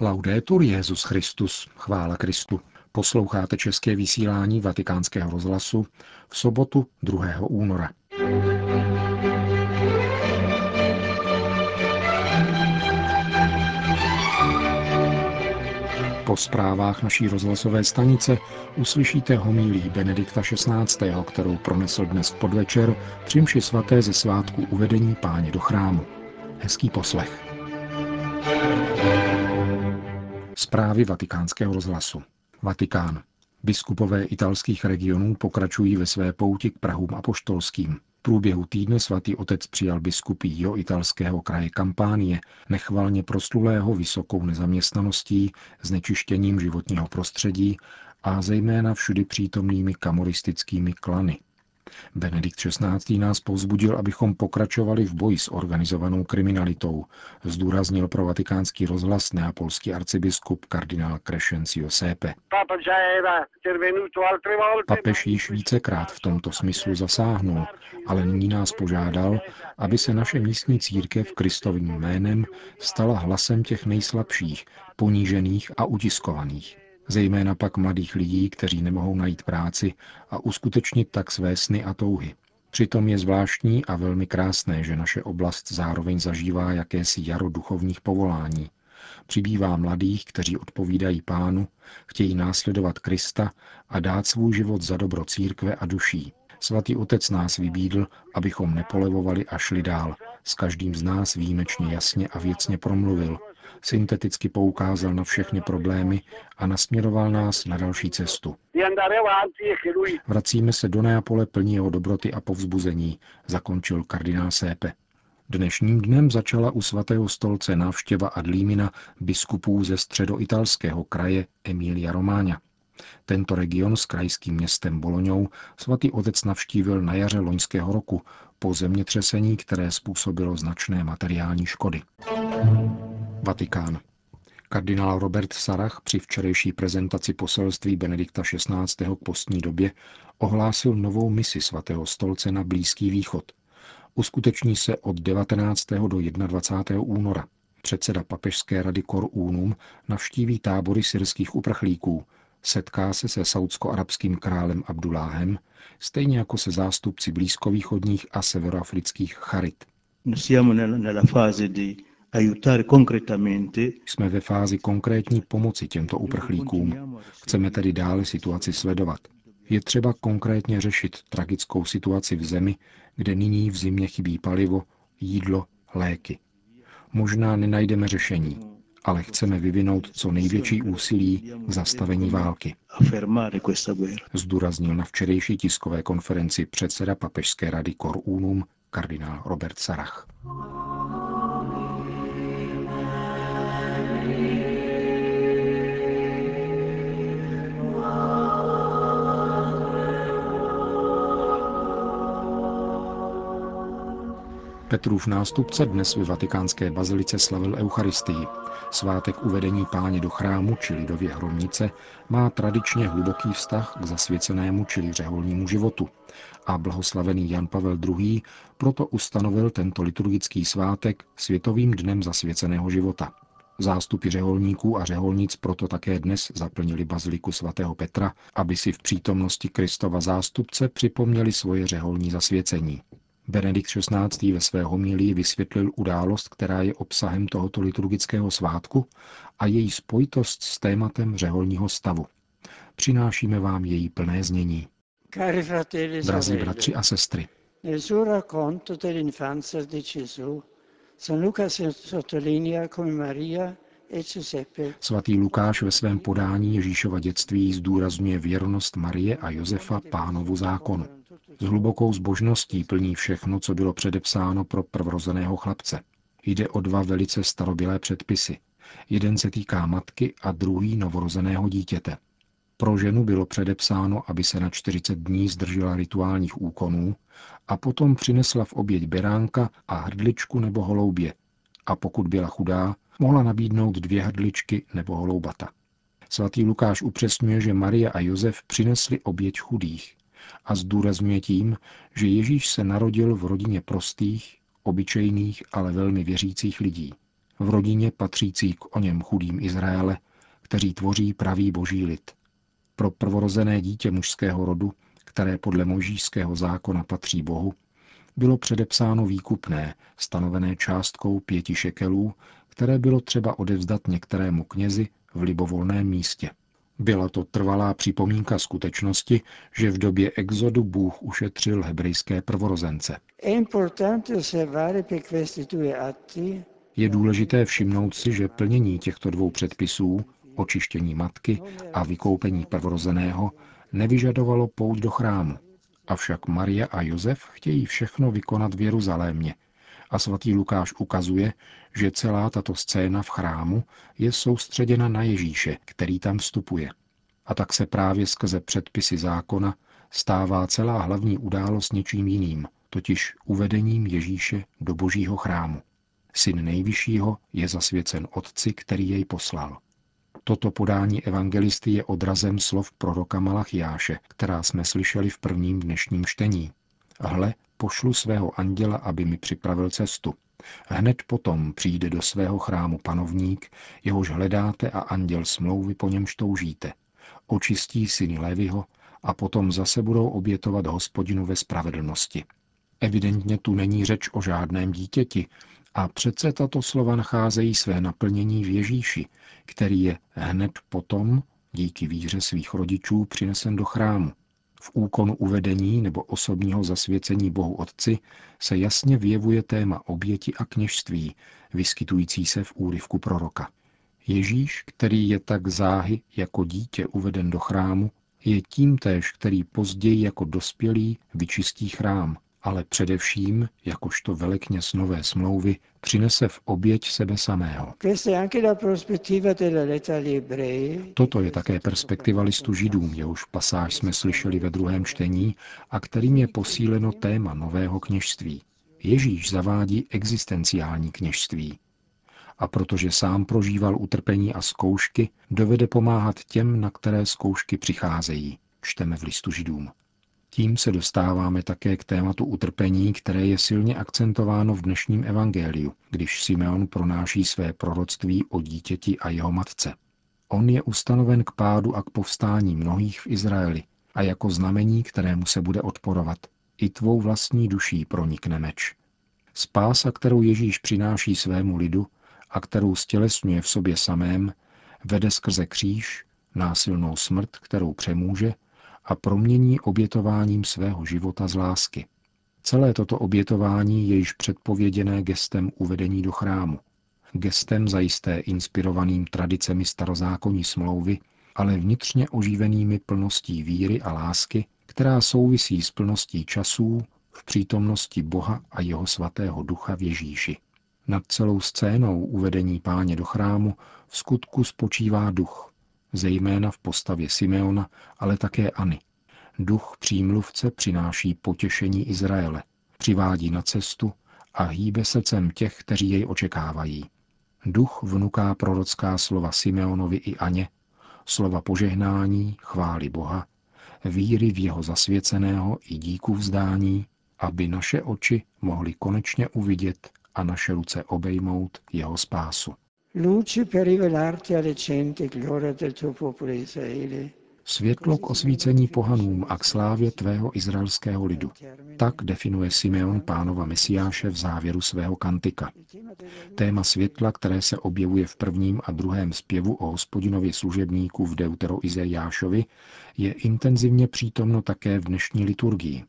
Laudetur Jezus Christus, chvála Kristu. Posloucháte české vysílání Vatikánského rozhlasu v sobotu 2. února. Po zprávách naší rozhlasové stanice uslyšíte homílí Benedikta XVI., kterou pronesl dnes podvečer při mši svaté ze svátku uvedení páně do chrámu. Hezký poslech. Zprávy vatikánského rozhlasu. Vatikán. Biskupové italských regionů pokračují ve své pouti k Prahům apoštolským. V průběhu týdne svatý otec přijal biskupy jo italského kraje Kampánie, nechvalně proslulého vysokou nezaměstnaností, znečištěním životního prostředí a zejména všudy přítomnými kamoristickými klany, Benedikt XVI. nás povzbudil, abychom pokračovali v boji s organizovanou kriminalitou, zdůraznil pro vatikánský rozhlas neapolský arcibiskup kardinál Crescencio Sepe. Papež již vícekrát v tomto smyslu zasáhnul, ale nyní nás požádal, aby se naše místní církev Kristovým jménem stala hlasem těch nejslabších, ponížených a utiskovaných zejména pak mladých lidí, kteří nemohou najít práci a uskutečnit tak své sny a touhy. Přitom je zvláštní a velmi krásné, že naše oblast zároveň zažívá jakési jaro duchovních povolání. Přibývá mladých, kteří odpovídají pánu, chtějí následovat Krista a dát svůj život za dobro církve a duší. Svatý otec nás vybídl, abychom nepolevovali a šli dál. S každým z nás výjimečně jasně a věcně promluvil, synteticky poukázal na všechny problémy a nasměroval nás na další cestu. Vracíme se do Neapole plní jeho dobroty a povzbuzení, zakončil kardinál Sépe. Dnešním dnem začala u svatého stolce návštěva Adlímina biskupů ze středoitalského kraje Emilia Romáňa. Tento region s krajským městem Boloňou svatý otec navštívil na jaře loňského roku po zemětřesení, které způsobilo značné materiální škody. Vatikán. Kardinál Robert Sarach při včerejší prezentaci poselství Benedikta XVI. k postní době ohlásil novou misi svatého stolce na Blízký východ. Uskuteční se od 19. do 21. února. Předseda papežské rady Kor Unum navštíví tábory syrských uprchlíků, setká se se saudsko-arabským králem Abduláhem, stejně jako se zástupci blízkovýchodních a severoafrických charit. Jsme ve fázi konkrétní pomoci těmto uprchlíkům. Chceme tedy dále situaci sledovat. Je třeba konkrétně řešit tragickou situaci v zemi, kde nyní v zimě chybí palivo, jídlo, léky. Možná nenajdeme řešení, ale chceme vyvinout co největší úsilí k zastavení války. Zdůraznil na včerejší tiskové konferenci předseda Papežské rady Cor Unum kardinál Robert Sarach. Petrův nástupce dnes ve vatikánské bazilice slavil Eucharistii. Svátek uvedení páně do chrámu, či lidově hromnice, má tradičně hluboký vztah k zasvěcenému, čili řeholnímu životu. A blahoslavený Jan Pavel II. proto ustanovil tento liturgický svátek Světovým dnem zasvěceného života. Zástupy řeholníků a řeholnic proto také dnes zaplnili baziliku svatého Petra, aby si v přítomnosti Kristova zástupce připomněli svoje řeholní zasvěcení. Benedikt XVI. ve své homilii vysvětlil událost, která je obsahem tohoto liturgického svátku a její spojitost s tématem řeholního stavu. Přinášíme vám její plné znění. Drazí bratři a sestry, Nel suo racconto dell'infanzia di Gesù, San Luca sottolinea come Maria e Svatý Lukáš ve svém podání Ježíšova dětství zdůrazňuje věrnost Marie a Josefa pánovu zákonu. S hlubokou zbožností plní všechno, co bylo předepsáno pro prvrozeného chlapce. Jde o dva velice starobylé předpisy. Jeden se týká matky a druhý novorozeného dítěte. Pro ženu bylo předepsáno, aby se na 40 dní zdržela rituálních úkonů a potom přinesla v oběť beránka a hrdličku nebo holoubě. A pokud byla chudá, mohla nabídnout dvě hrdličky nebo holoubata. Svatý Lukáš upřesňuje, že Maria a Josef přinesli oběť chudých a zdůrazňuje tím, že Ježíš se narodil v rodině prostých, obyčejných, ale velmi věřících lidí. v rodině patřící k o něm chudým Izraele, kteří tvoří pravý boží lid. Pro prvorozené dítě mužského rodu, které podle možíšského zákona patří Bohu, bylo předepsáno výkupné, stanovené částkou pěti šekelů, které bylo třeba odevzdat některému knězi v libovolném místě. Byla to trvalá připomínka skutečnosti, že v době exodu Bůh ušetřil hebrejské prvorozence. Je důležité všimnout si, že plnění těchto dvou předpisů, očištění matky a vykoupení prvorozeného, nevyžadovalo pout do chrámu. Avšak Maria a Josef chtějí všechno vykonat v Jeruzalémě. A svatý Lukáš ukazuje, že celá tato scéna v chrámu je soustředěna na Ježíše, který tam vstupuje. A tak se právě skrze předpisy zákona stává celá hlavní událost něčím jiným, totiž uvedením Ježíše do božího chrámu. Syn nejvyššího je zasvěcen otci, který jej poslal. Toto podání evangelisty je odrazem slov proroka Malachiáše, která jsme slyšeli v prvním dnešním čtení. Hle, pošlu svého anděla, aby mi připravil cestu. Hned potom přijde do svého chrámu panovník, jehož hledáte a anděl smlouvy po němž toužíte. Očistí syny Levyho a potom zase budou obětovat hospodinu ve spravedlnosti. Evidentně tu není řeč o žádném dítěti, a přece tato slova nacházejí své naplnění v Ježíši, který je hned potom, díky víře svých rodičů, přinesen do chrámu. V úkonu uvedení nebo osobního zasvěcení Bohu Otci se jasně vyjevuje téma oběti a kněžství, vyskytující se v úryvku proroka. Ježíš, který je tak záhy jako dítě uveden do chrámu, je tím též, který později jako dospělý vyčistí chrám ale především, jakožto velekněz nové smlouvy, přinese v oběť sebe samého. Toto je také perspektiva listu židům, jehož pasáž jsme slyšeli ve druhém čtení a kterým je posíleno téma nového kněžství. Ježíš zavádí existenciální kněžství. A protože sám prožíval utrpení a zkoušky, dovede pomáhat těm, na které zkoušky přicházejí, čteme v listu židům. Tím se dostáváme také k tématu utrpení, které je silně akcentováno v dnešním evangeliu, když Simeon pronáší své proroctví o dítěti a jeho matce. On je ustanoven k pádu a k povstání mnohých v Izraeli a jako znamení, kterému se bude odporovat. I tvou vlastní duší pronikne meč. Spása, kterou Ježíš přináší svému lidu a kterou stělesňuje v sobě samém, vede skrze kříž, násilnou smrt, kterou přemůže, a promění obětováním svého života z lásky. Celé toto obětování je již předpověděné gestem uvedení do chrámu. Gestem zajisté inspirovaným tradicemi starozákonní smlouvy, ale vnitřně oživenými plností víry a lásky, která souvisí s plností časů v přítomnosti Boha a jeho svatého ducha v Ježíši. Nad celou scénou uvedení páně do chrámu v skutku spočívá duch, zejména v postavě Simeona, ale také Ani. Duch přímluvce přináší potěšení Izraele, přivádí na cestu a hýbe srdcem těch, kteří jej očekávají. Duch vnuká prorocká slova Simeonovi i Aně, slova požehnání, chvály Boha, víry v jeho zasvěceného i díku vzdání, aby naše oči mohly konečně uvidět a naše ruce obejmout jeho spásu luce per rivelarti alle cente gloria del tuo popolo Israele. Světlo k osvícení pohanům a k slávě tvého izraelského lidu. Tak definuje Simeon pánova Mesiáše v závěru svého kantika. Téma světla, které se objevuje v prvním a druhém zpěvu o hospodinově služebníku v Deutero Izajášovi, je intenzivně přítomno také v dnešní liturgii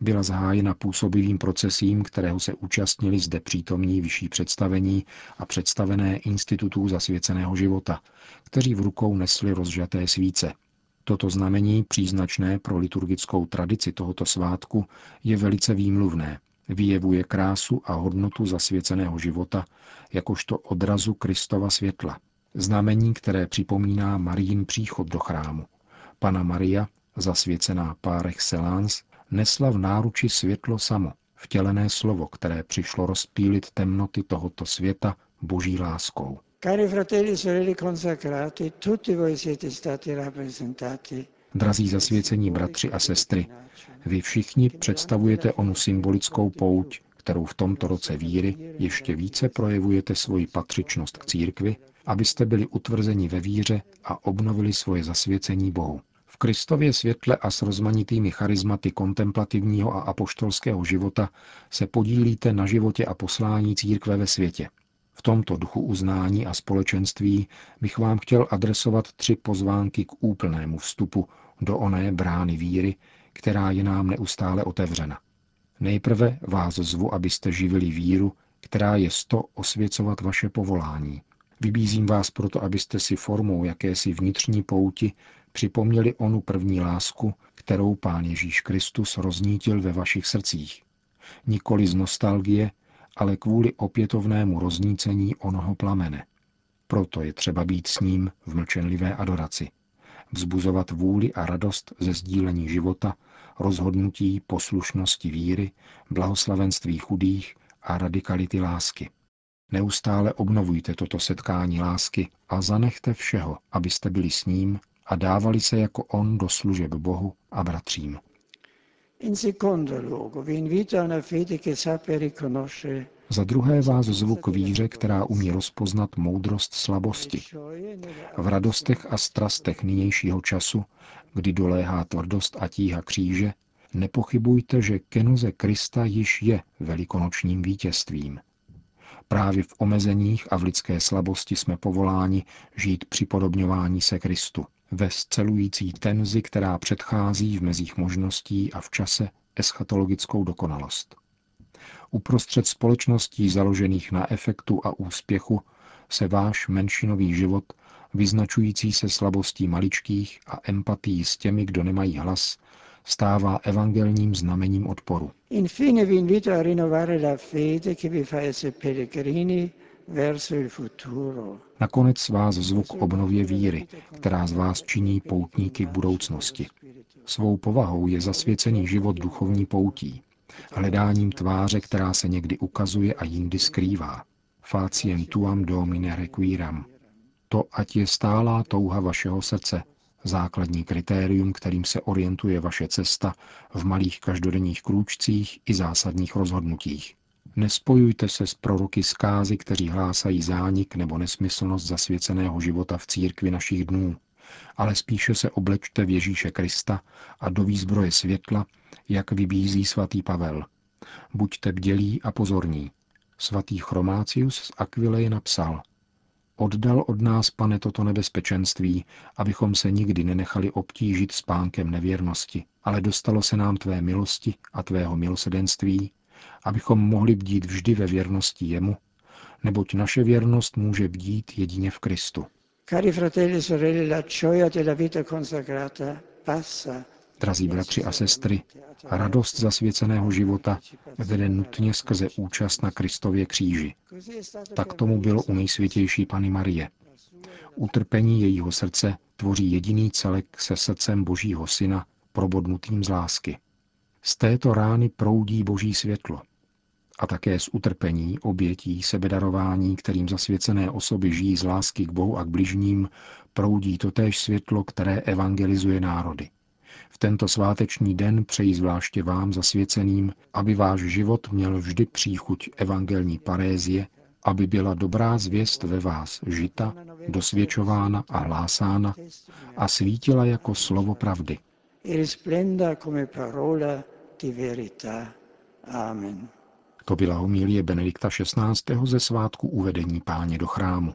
byla zahájena působivým procesím, kterého se účastnili zde přítomní vyšší představení a představené institutů zasvěceného života, kteří v rukou nesli rozžaté svíce. Toto znamení, příznačné pro liturgickou tradici tohoto svátku, je velice výmluvné. Vyjevuje krásu a hodnotu zasvěceného života jakožto odrazu Kristova světla. Znamení, které připomíná Marín příchod do chrámu. Pana Maria, zasvěcená par excellence, nesla v náruči světlo samo, vtělené slovo, které přišlo rozpílit temnoty tohoto světa boží láskou. Cari fratelli e sorelle consacrati, tutti voi siete stati rappresentati Drazí zasvěcení bratři a sestry, vy všichni představujete onu symbolickou pouť, kterou v tomto roce víry ještě více projevujete svoji patřičnost k církvi, abyste byli utvrzeni ve víře a obnovili svoje zasvěcení Bohu. V Kristově světle a s rozmanitými charizmaty kontemplativního a apoštolského života se podílíte na životě a poslání církve ve světě. V tomto duchu uznání a společenství bych vám chtěl adresovat tři pozvánky k úplnému vstupu do oné brány víry, která je nám neustále otevřena. Nejprve vás zvu, abyste živili víru, která je sto osvěcovat vaše povolání. Vybízím vás proto, abyste si formou jakési vnitřní pouti připomněli onu první lásku, kterou Pán Ježíš Kristus roznítil ve vašich srdcích. Nikoli z nostalgie, ale kvůli opětovnému roznícení onoho plamene. Proto je třeba být s ním v mlčenlivé adoraci. Vzbuzovat vůli a radost ze sdílení života, rozhodnutí, poslušnosti víry, blahoslavenství chudých a radikality lásky. Neustále obnovujte toto setkání lásky a zanechte všeho, abyste byli s ním a dávali se jako on do služeb Bohu a bratřím. Za druhé vás zvu k víře, která umí rozpoznat moudrost slabosti. V radostech a strastech nynějšího času, kdy doléhá tvrdost a tíha kříže, nepochybujte, že kenoze Krista již je velikonočním vítězstvím. Právě v omezeních a v lidské slabosti jsme povoláni žít připodobňování se Kristu ve scelující tenzi, která předchází v mezích možností a v čase eschatologickou dokonalost. Uprostřed společností založených na efektu a úspěchu se váš menšinový život, vyznačující se slabostí maličkých a empatií s těmi, kdo nemají hlas, stává evangelním znamením odporu. Infine vi invito a rinnovare la fede che vi fa essere pellegrini Nakonec vás zvuk obnově víry, která z vás činí poutníky k budoucnosti. Svou povahou je zasvěcený život duchovní poutí, hledáním tváře, která se někdy ukazuje a jindy skrývá. Faciem tuam domine requiram. To, ať je stálá touha vašeho srdce, základní kritérium, kterým se orientuje vaše cesta v malých každodenních krůčcích i zásadních rozhodnutích. Nespojujte se s proroky zkázy, kteří hlásají zánik nebo nesmyslnost zasvěceného života v církvi našich dnů, ale spíše se oblečte v Ježíše Krista a do výzbroje světla, jak vybízí svatý Pavel. Buďte bdělí a pozorní. Svatý Chromácius z Aquileje napsal Oddal od nás, pane, toto nebezpečenství, abychom se nikdy nenechali obtížit spánkem nevěrnosti, ale dostalo se nám tvé milosti a tvého milosedenství, abychom mohli bdít vždy ve věrnosti jemu, neboť naše věrnost může bdít jedině v Kristu. Cari fratelli e sorelle, la gioia della vita consacrata passa Drazí bratři a sestry, radost zasvěceného života vede nutně skrze účast na Kristově kříži. Tak tomu bylo u nejsvětější Pany Marie. Utrpení jejího srdce tvoří jediný celek se srdcem Božího Syna, probodnutým z lásky. Z této rány proudí Boží světlo. A také z utrpení, obětí, sebedarování, kterým zasvěcené osoby žijí z lásky k Bohu a k bližním, proudí totéž světlo, které evangelizuje národy. V tento sváteční den přeji zvláště vám zasvěceným, aby váš život měl vždy příchuť evangelní parézie, aby byla dobrá zvěst ve vás žita, dosvědčována a hlásána a svítila jako slovo pravdy. Amen. To byla homilie Benedikta XVI. ze svátku uvedení páně do chrámu.